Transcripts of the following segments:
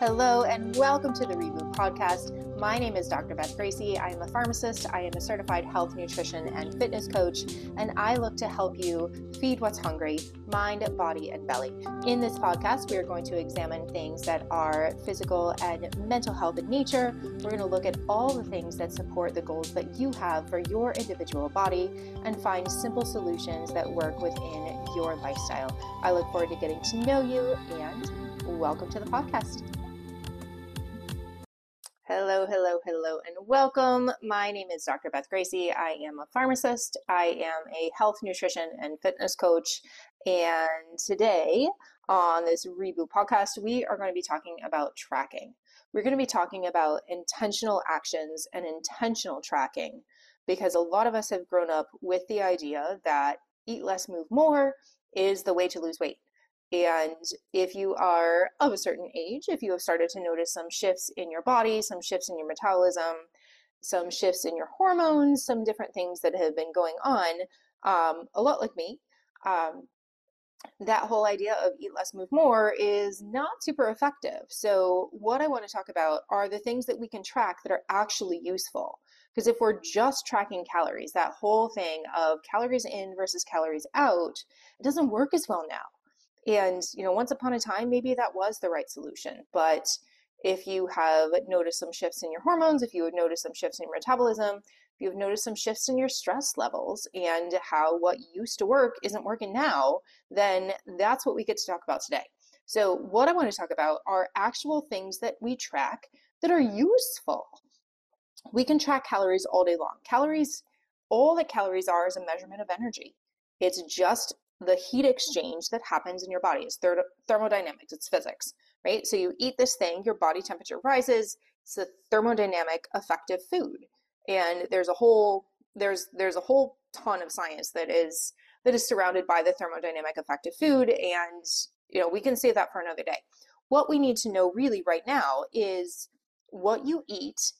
Hello, and welcome to the Reboot Podcast. My name is Dr. Beth Gracey. I am a pharmacist, I am a certified health, nutrition, and fitness coach, and I look to help you feed what's hungry mind, body, and belly. In this podcast, we are going to examine things that are physical and mental health in nature. We're going to look at all the things that support the goals that you have for your individual body and find simple solutions that work within your lifestyle. I look forward to getting to know you, and welcome to the podcast. Hello, hello, hello, and welcome. My name is Dr. Beth Gracey. I am a pharmacist. I am a health, nutrition, and fitness coach. And today on this Reboot podcast, we are going to be talking about tracking. We're going to be talking about intentional actions and intentional tracking because a lot of us have grown up with the idea that eat less, move more is the way to lose weight. And if you are of a certain age, if you have started to notice some shifts in your body, some shifts in your metabolism, some shifts in your hormones, some different things that have been going on, um, a lot like me, um, that whole idea of eat less, move more is not super effective. So, what I want to talk about are the things that we can track that are actually useful. Because if we're just tracking calories, that whole thing of calories in versus calories out, doesn't work as well now. And, you know, once upon a time, maybe that was the right solution. But if you have noticed some shifts in your hormones, if you have noticed some shifts in your metabolism, if you've noticed some shifts in your stress levels and how what used to work isn't working now, then that's what we get to talk about today. So, what I want to talk about are actual things that we track that are useful. We can track calories all day long. Calories, all that calories are is a measurement of energy. It's just the heat exchange that happens in your body. It's thermodynamics, it's physics, right? So you eat this thing, your body temperature rises. It's a thermodynamic effective food. And there's a whole there's there's a whole ton of science that is that is surrounded by the thermodynamic effective food and you know we can save that for another day what we need to know really right now is what you eat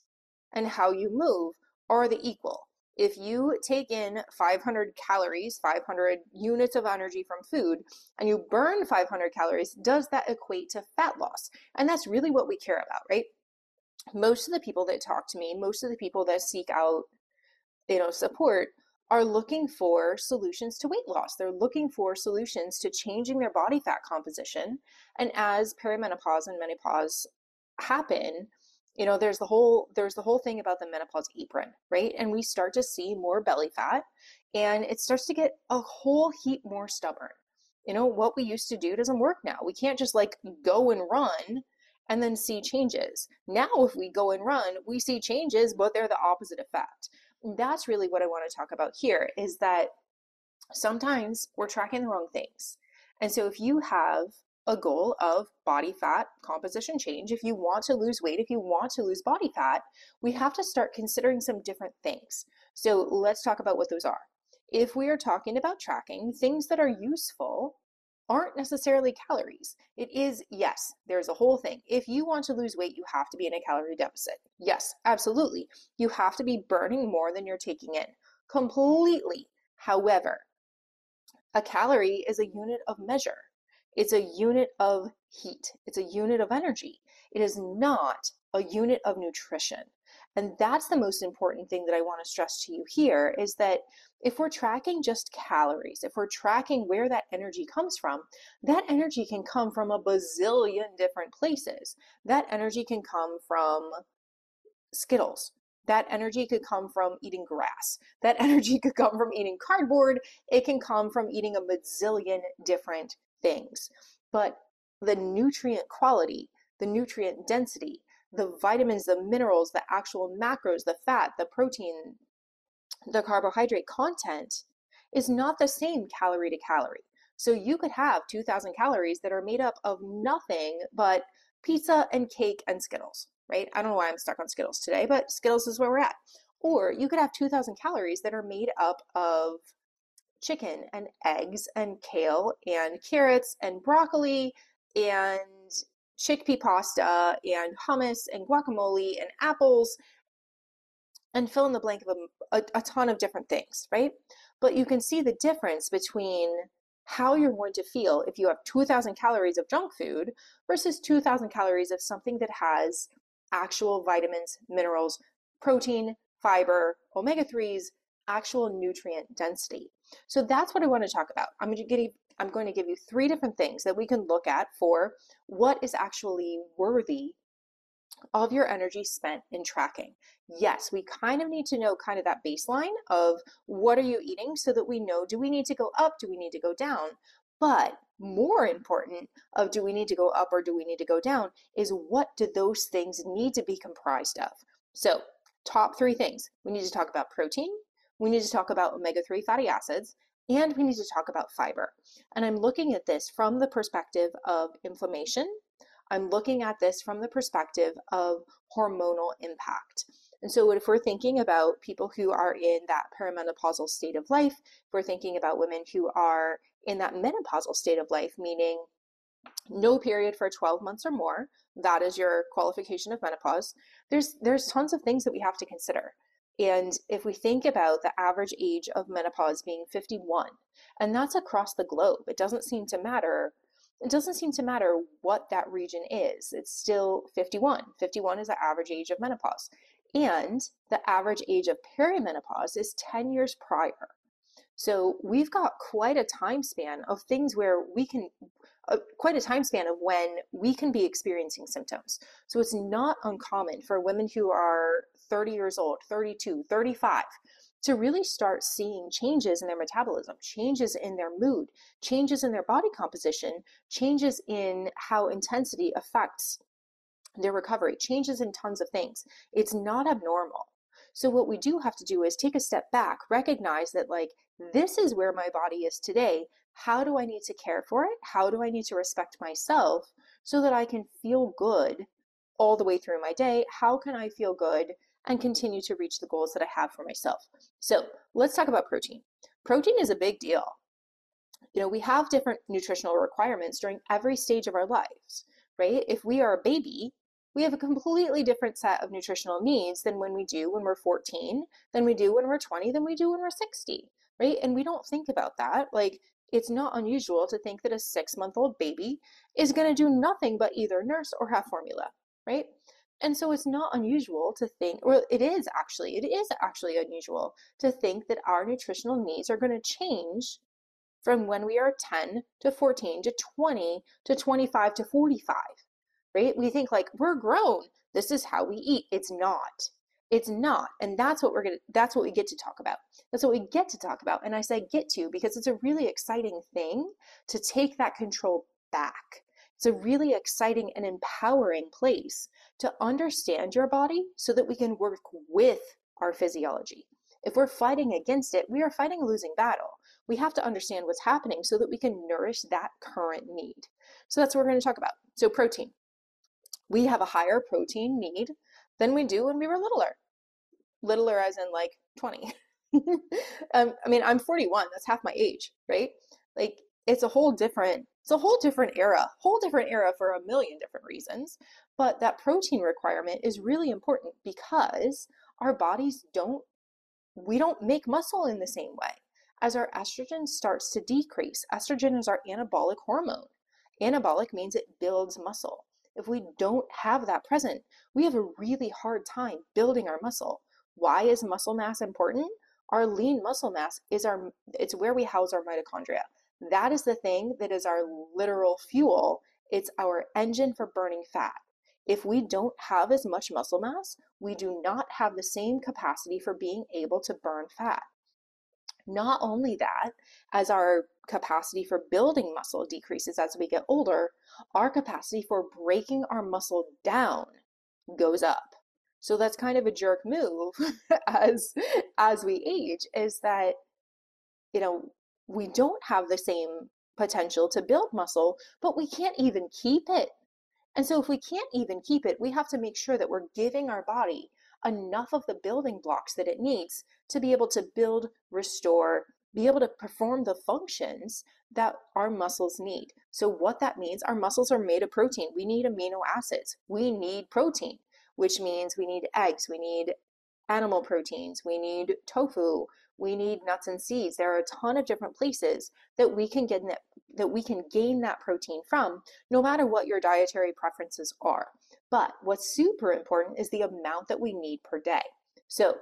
and how you move are the equal if you take in 500 calories, 500 units of energy from food, and you burn 500 calories, does that equate to fat loss? And that's really what we care about, right? Most of the people that talk to me, most of the people that seek out, you know, support are looking for solutions to weight loss. They're looking for solutions to changing their body fat composition. And as perimenopause and menopause happen, you know there's the whole there's the whole thing about the menopause apron right? And we start to see more belly fat and it starts to get a whole heap more stubborn. You know what we used to do doesn't work now. We can't just like go and run and then see changes. Now if we go and run we see changes but they're the opposite effect. That's really what i want to talk about here is that sometimes we're tracking the wrong things. And so if you have a goal of body fat composition change, if you want to lose weight, if you want to lose body fat, we have to start considering some different things. So let's talk about what those are. If we are talking about tracking, things that are useful aren't necessarily calories. It is, yes, there's a whole thing. If you want to lose weight, you have to be in a calorie deficit. Yes, absolutely. You have to be burning more than you're taking in. Completely. However, a calorie is a unit of measure. It's a unit of heat, it's a unit of energy. It is not a unit of nutrition. And that's the most important thing that I want to stress to you here is that if we're tracking just calories, if we're tracking where that energy comes from, that energy can come from a bazillion different places. That energy can come from Skittles. That energy could come from eating grass. That energy could come from eating cardboard. It can come from eating a bazillion different things. But the nutrient quality, the nutrient density, the vitamins, the minerals, the actual macros, the fat, the protein, the carbohydrate content is not the same calorie to calorie. So you could have 2000 calories that are made up of nothing but pizza and cake and Skittles, right? I don't know why I'm stuck on Skittles today, but Skittles is where we're at. Or you could have 2000 calories that are made up of chicken and eggs and kale and carrots and broccoli and chickpea pasta and hummus and guacamole and apples and fill in the blank of a, a, a, ton of different things, right? But you can see the difference between how you're going to feel if you have 2,000 calories of junk food versus 2,000 calories of something that has actual vitamins, minerals, protein, fiber, omega 3s, actual nutrient density. So that's what I want to talk about. I'm going to give I'm going to give you three different things that we can look at for what is actually worthy of your energy spent in tracking. Yes, we kind of need to know kind of that baseline of what are you eating so that we know do we need to go up, do we need to go down? But more important of do we need to go up or do we need to go down is what do those things need to be comprised of? So, top 3 things. We need to talk about protein, we need to talk about omega-3 fatty acids, and we need to talk about fiber. And I'm looking at this from the perspective of inflammation I'm looking at this from the perspective of hormonal impact. And so, if we're thinking about people who are in that perimenopausal state of life, if we're thinking about women who are in that menopausal state of life, meaning no period for 12 months or more, that is your qualification of menopause. There's there's tons of things that we have to consider. And if we think about the average age of menopause being 51, and that's across the globe, it doesn't seem to matter it doesn't seem to matter what that region is. It's still 51. 51 is the average age of menopause. And the average age of perimenopause is 10 years prior. So we've got quite a time span of things where we can, uh, quite a time span of when we can be experiencing symptoms. So it's not uncommon for women who are 30 years old, 32, 35 to really start seeing changes in their metabolism, changes in their mood, changes in their body composition, changes in how intensity affects their recovery, changes in tons of things. It's not abnormal. So, what we do have to do is take a step back, recognize that, like, this is where my body is today. How do I need to care for it? How do I need to respect myself so that I can feel good all the way through my day? How can I feel good and continue to reach the goals that I have for myself. So let's talk about protein. Protein is a big deal. You know, we have different nutritional requirements during every stage of our lives, right? If we are a baby, we have a completely different set of nutritional needs than when we do when we're 14, than we do when we're 20, than we do when we're 60, right? And we don't think about that. Like, it's not unusual to think that a six month old baby is going to do nothing but either nurse or have formula, right? And so it's not unusual to think, or it is actually, it is actually unusual to think that our nutritional needs are going to change from when we are 10 to 14 to 20 to 25 to 45, right? We think like we're grown. This is how we eat. It's not. It's not. And that's what we're going to, that's what we get to talk about. That's what we get to talk about. And I say get to because it's a really exciting thing to take that control back it's a really exciting and empowering place to understand your body so that we can work with our physiology. If we're fighting against it, we are fighting a losing battle. We have to understand what's happening so that we can nourish that current need. So that's what we're going to talk about. So, protein. We have a higher protein need than we do when we were littler. Littler, as in like 20. um, I mean, I'm 41, that's half my age, right? Like, it's a whole different it's a whole different era whole different era for a million different reasons but that protein requirement is really important because our bodies don't we don't make muscle in the same way. As our estrogen starts to decrease estrogen is our anabolic hormone. Anabolic means it builds muscle. If we don't have that present we have a really hard time building our muscle. Why is muscle mass important? Our lean muscle mass is our it's where we house our mitochondria that is the thing that is our literal fuel. It's our engine for burning fat. If we don't have as much muscle mass, we do not have the same capacity for being able to burn fat. Not only that, as our capacity for building muscle decreases as we get older, our capacity for breaking our muscle down goes up. So that's kind of a jerk move as as we age is that you know we don't have the same potential to build muscle, but we can't even keep it. And so, if we can't even keep it, we have to make sure that we're giving our body enough of the building blocks that it needs to be able to build, restore, be able to perform the functions that our muscles need. So, what that means, our muscles are made of protein. We need amino acids. We need protein, which means we need eggs, we need animal proteins, we need tofu, We need nuts and seeds. There are a ton of different places that we can get that, that we can gain that protein from, no matter what your dietary preferences are. But what's super important is the amount that we need per day. So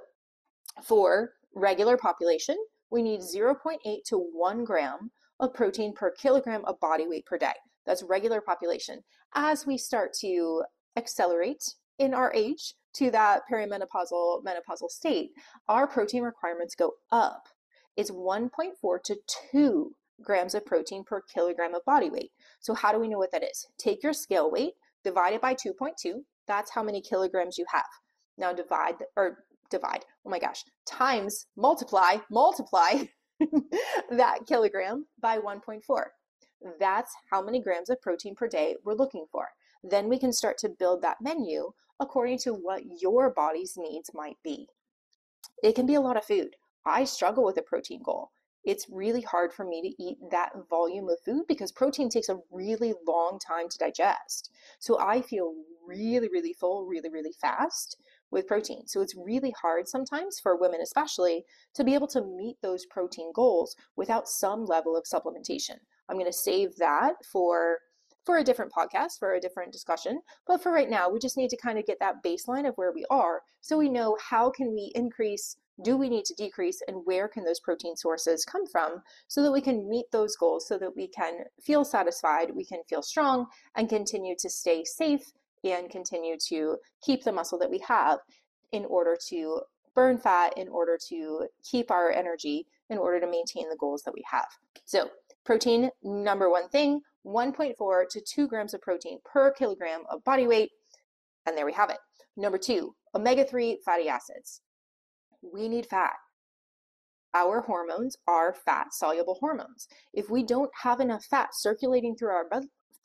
for regular population, we need 0.8 to 1 gram of protein per kilogram of body weight per day. That's regular population. As we start to accelerate in our age to that perimenopausal menopausal state, our protein requirements go up. It's 1.4 to 2 grams of protein per kilogram of body weight. So how do we know what that is? Take your scale weight, divide it by 2.2. That's how many kilograms you have. Now divide or divide. Oh my gosh. Times multiply, multiply that kilogram by 1.4. That's how many grams of protein per day we're looking for. Then we can start to build that menu according to what your body's needs might be. It can be a lot of food. I struggle with a protein goal. It's really hard for me to eat that volume of food because protein takes a really long time to digest. So I feel really, really full, really, really fast with protein. So it's really hard sometimes for women, especially, to be able to meet those protein goals without some level of supplementation. I'm going to save that for for a different podcast, for a different discussion. But for right now, we just need to kind of get that baseline of where we are so we know how can we increase, do we need to decrease, and where can those protein sources come from so that we can meet those goals so that we can feel satisfied, we can feel strong, and continue to stay safe and continue to keep the muscle that we have in order to burn fat, in order to keep our energy, in order to maintain the goals that we have. So, protein, number one thing, 1.4 to 2 grams of protein per kilogram of body weight. And there we have it. Number two, omega 3 fatty acids. We need fat. Our hormones are fat soluble hormones. If we don't have enough fat circulating through our,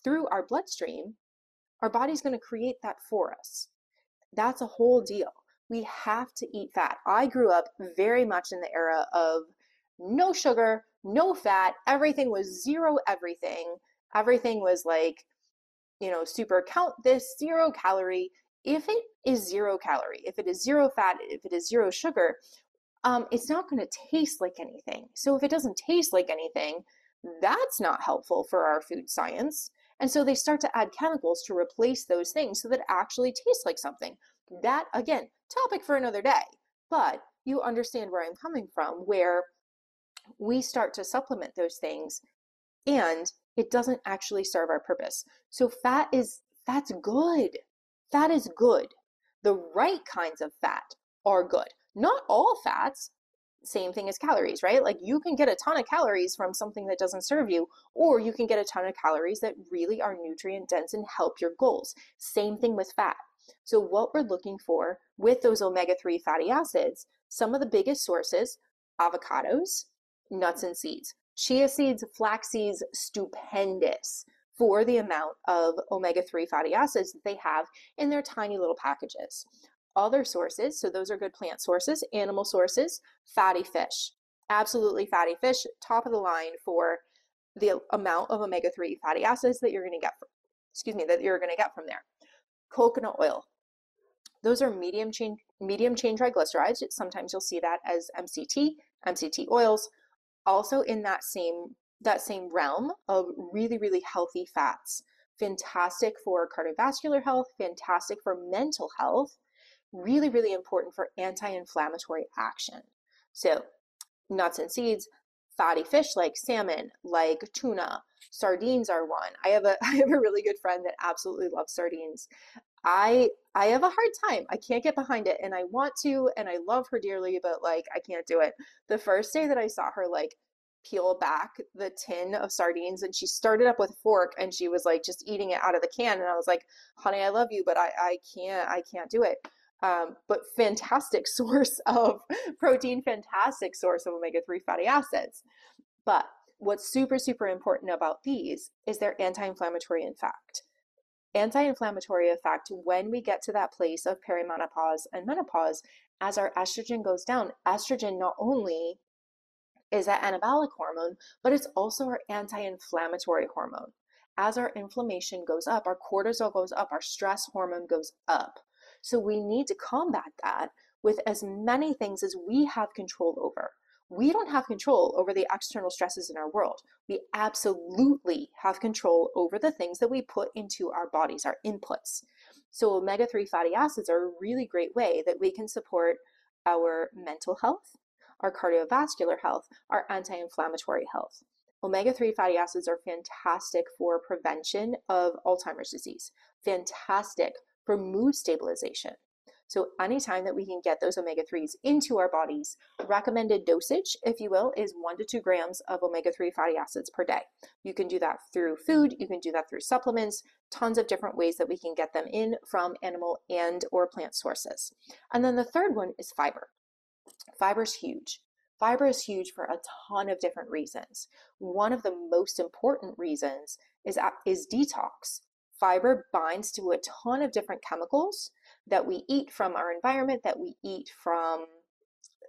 through our bloodstream, our body's going to create that for us. That's a whole deal. We have to eat fat. I grew up very much in the era of no sugar, no fat, everything was zero everything everything was like, you know, super count this zero calorie. If it is zero calorie, if it is zero fat, if it is zero sugar, um, it's not going to taste like anything. So if it doesn't taste like anything, that's not helpful for our food science. And so they start to add chemicals to replace those things so that it actually tastes like something. That, again, topic for another day. But you understand where I'm coming from, where we start to supplement those things and it doesn't actually serve our purpose. So fat is fat's good. Fat is good. The right kinds of fat are good. Not all fats, same thing as calories, right? Like you can get a ton of calories from something that doesn't serve you, or you can get a ton of calories that really are nutrient dense and help your goals. Same thing with fat. So, what we're looking for with those omega 3 fatty acids, some of the biggest sources avocados, nuts and seeds. Chia seeds, flax seeds, stupendous for the amount of omega 3 fatty acids that they have in their tiny little packages. Other sources, so those are good plant sources, animal sources, fatty fish. Absolutely fatty fish, top of the line for the amount of omega 3 fatty acids that you're going to get from, excuse me, that you're going to get from there. Coconut oil. Those are medium chain medium chain triglycerides. Sometimes you'll see that as MCT, MCT oils also in that same that same realm of really really healthy fats fantastic for cardiovascular health fantastic for mental health really really important for anti-inflammatory action. So nuts and seeds fatty fish like salmon like tuna sardines are one. I have a i have a really good friend that absolutely loves sardines i i have a hard time. I can't get behind it and i want to and i love her dearly but like i can't do it. The first day that i saw her like peel back the tin of sardines and she started up with a fork and she was like just eating it out of the can and i was like honey i love you but i i can't i can't do it. Um, but fantastic source of protein fantastic source of omega-3 fatty acids. But what's super super important about these is they're anti-inflammatory in fact anti-inflammatory effect when we get to that place of perimenopause and menopause. As our estrogen goes down estrogen not only is that anabolic hormone but it's also our anti-inflammatory hormone. As our inflammation goes up our cortisol goes up our stress hormone goes up. So we need to combat that with as many things as we have control over we don't have control over the external stresses in our world. We absolutely have control over the things that we put into our bodies, our inputs. So, omega 3 fatty acids are a really great way that we can support our mental health, our cardiovascular health, our anti inflammatory health. Omega 3 fatty acids are fantastic for prevention of Alzheimer's disease, fantastic for mood stabilization, so anytime that we can get those omega-3s into our bodies, recommended dosage, if you will, is one to two grams of omega-3 fatty acids per day. You can do that through food, you can do that through supplements, tons of different ways that we can get them in from animal and or plant sources. And then the third one is fiber. Fiber is huge. Fiber is huge for a ton of different reasons. One of the most important reasons is, uh, is detox. Fiber binds to a ton of different chemicals that we eat from our environment, that we eat from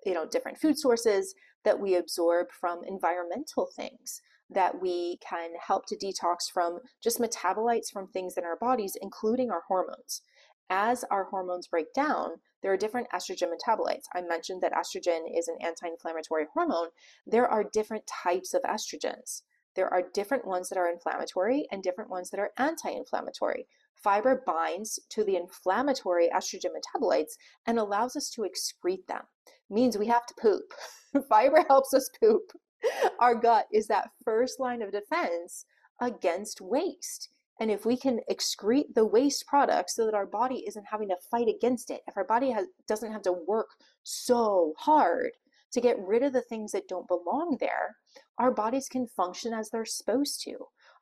you know different food mm. sources, that we absorb from environmental things, that we can help to detox from just metabolites from things in our bodies, including our hormones. As our hormones break down, there are different estrogen metabolites. I mentioned that estrogen is an anti inflammatory hormone. There are different types of estrogens. There are different ones that are inflammatory and different ones that are anti inflammatory. Fiber binds to the inflammatory estrogen metabolites and allows us to excrete them. Means we have to poop. Fiber helps us poop. Our gut is that first line of defense against waste. And if we can excrete the waste products so that our body isn't having to fight against it, if our body has, doesn't have to work so hard to get rid of the things that don't belong there, our bodies can function as they're supposed to.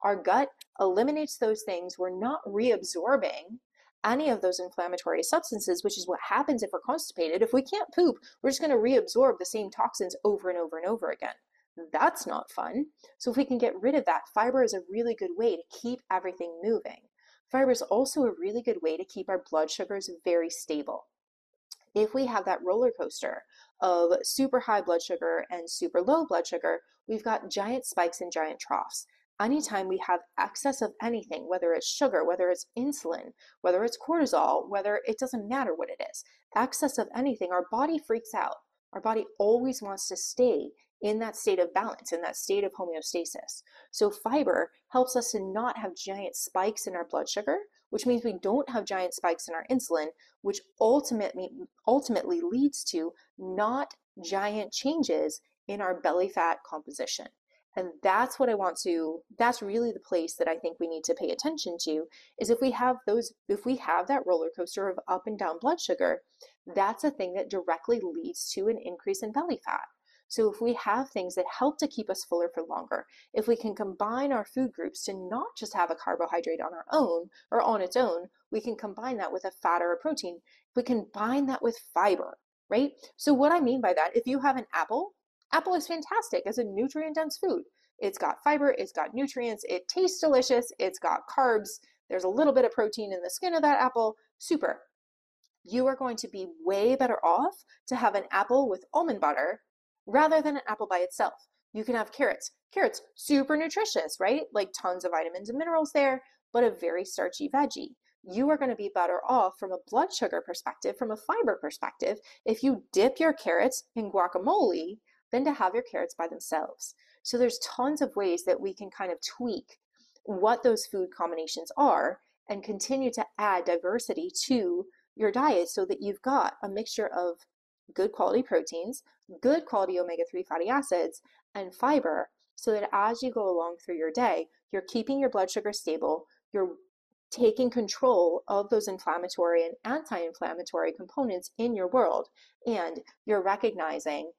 Our gut eliminates those things. We're not reabsorbing any of those inflammatory substances, which is what happens if we're constipated. If we can't poop, we're just going to reabsorb the same toxins over and over and over again. That's not fun. So, if we can get rid of that, fiber is a really good way to keep everything moving. Fiber is also a really good way to keep our blood sugars very stable. If we have that roller coaster of super high blood sugar and super low blood sugar, we've got giant spikes and giant troughs anytime we have excess of anything, whether it's sugar, whether it's insulin, whether it's cortisol, whether it doesn't matter what it is, excess of anything, our body freaks out. Our body always wants to stay in that state of balance, in that state of homeostasis. So, fiber helps us to not have giant spikes in our blood sugar, which means we don't have giant spikes in our insulin, which ultimately, ultimately leads to not giant changes in our belly fat composition. And that's what I want to, that's really the place that I think we need to pay attention to is if we have those, if we have that roller coaster of up and down blood sugar, that's a thing that directly leads to an increase in belly fat. So if we have things that help to keep us fuller for longer, if we can combine our food groups to not just have a carbohydrate on our own or on its own, we can combine that with a fat or a protein. We can combine that with fiber, right? So what I mean by that, if you have an apple Apple is fantastic as a nutrient dense food. It's got fiber, it's got nutrients, it tastes delicious, it's got carbs, there's a little bit of protein in the skin of that apple. Super. You are going to be way better off to have an apple with almond butter rather than an apple by itself. You can have carrots. Carrots, super nutritious, right? Like tons of vitamins and minerals there, but a very starchy veggie. You are going to be better off from a blood sugar perspective, from a fiber perspective, if you dip your carrots in guacamole than to have your carrots by themselves. So there's tons of ways that we can kind of tweak what those food combinations are and continue to add diversity to your diet so that you've got a mixture of good quality proteins, good quality omega 3 fatty acids, and fiber so that as you go along through your day, you're keeping your blood sugar stable, you're taking control of those inflammatory and anti inflammatory components in your world, and you're recognizing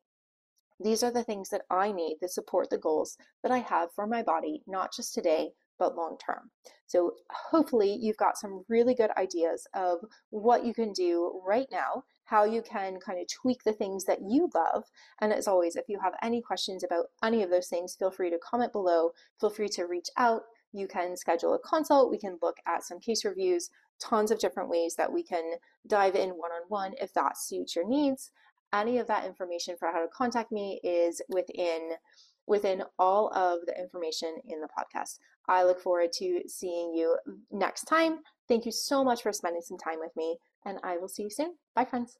these are the things that I need to support the goals that I have for my body, not just today, but long term. So, hopefully, you've got some really good ideas of what you can do right now, how you can kind of tweak the things that you love. And as always, if you have any questions about any of those things, feel free to comment below. Feel free to reach out. You can schedule a consult. We can look at some case reviews, tons of different ways that we can dive in one on one if that suits your needs any of that information for how to contact me is within within all of the information in the podcast. I look forward to seeing you next time. Thank you so much for spending some time with me, and I will see you soon. Bye, friends.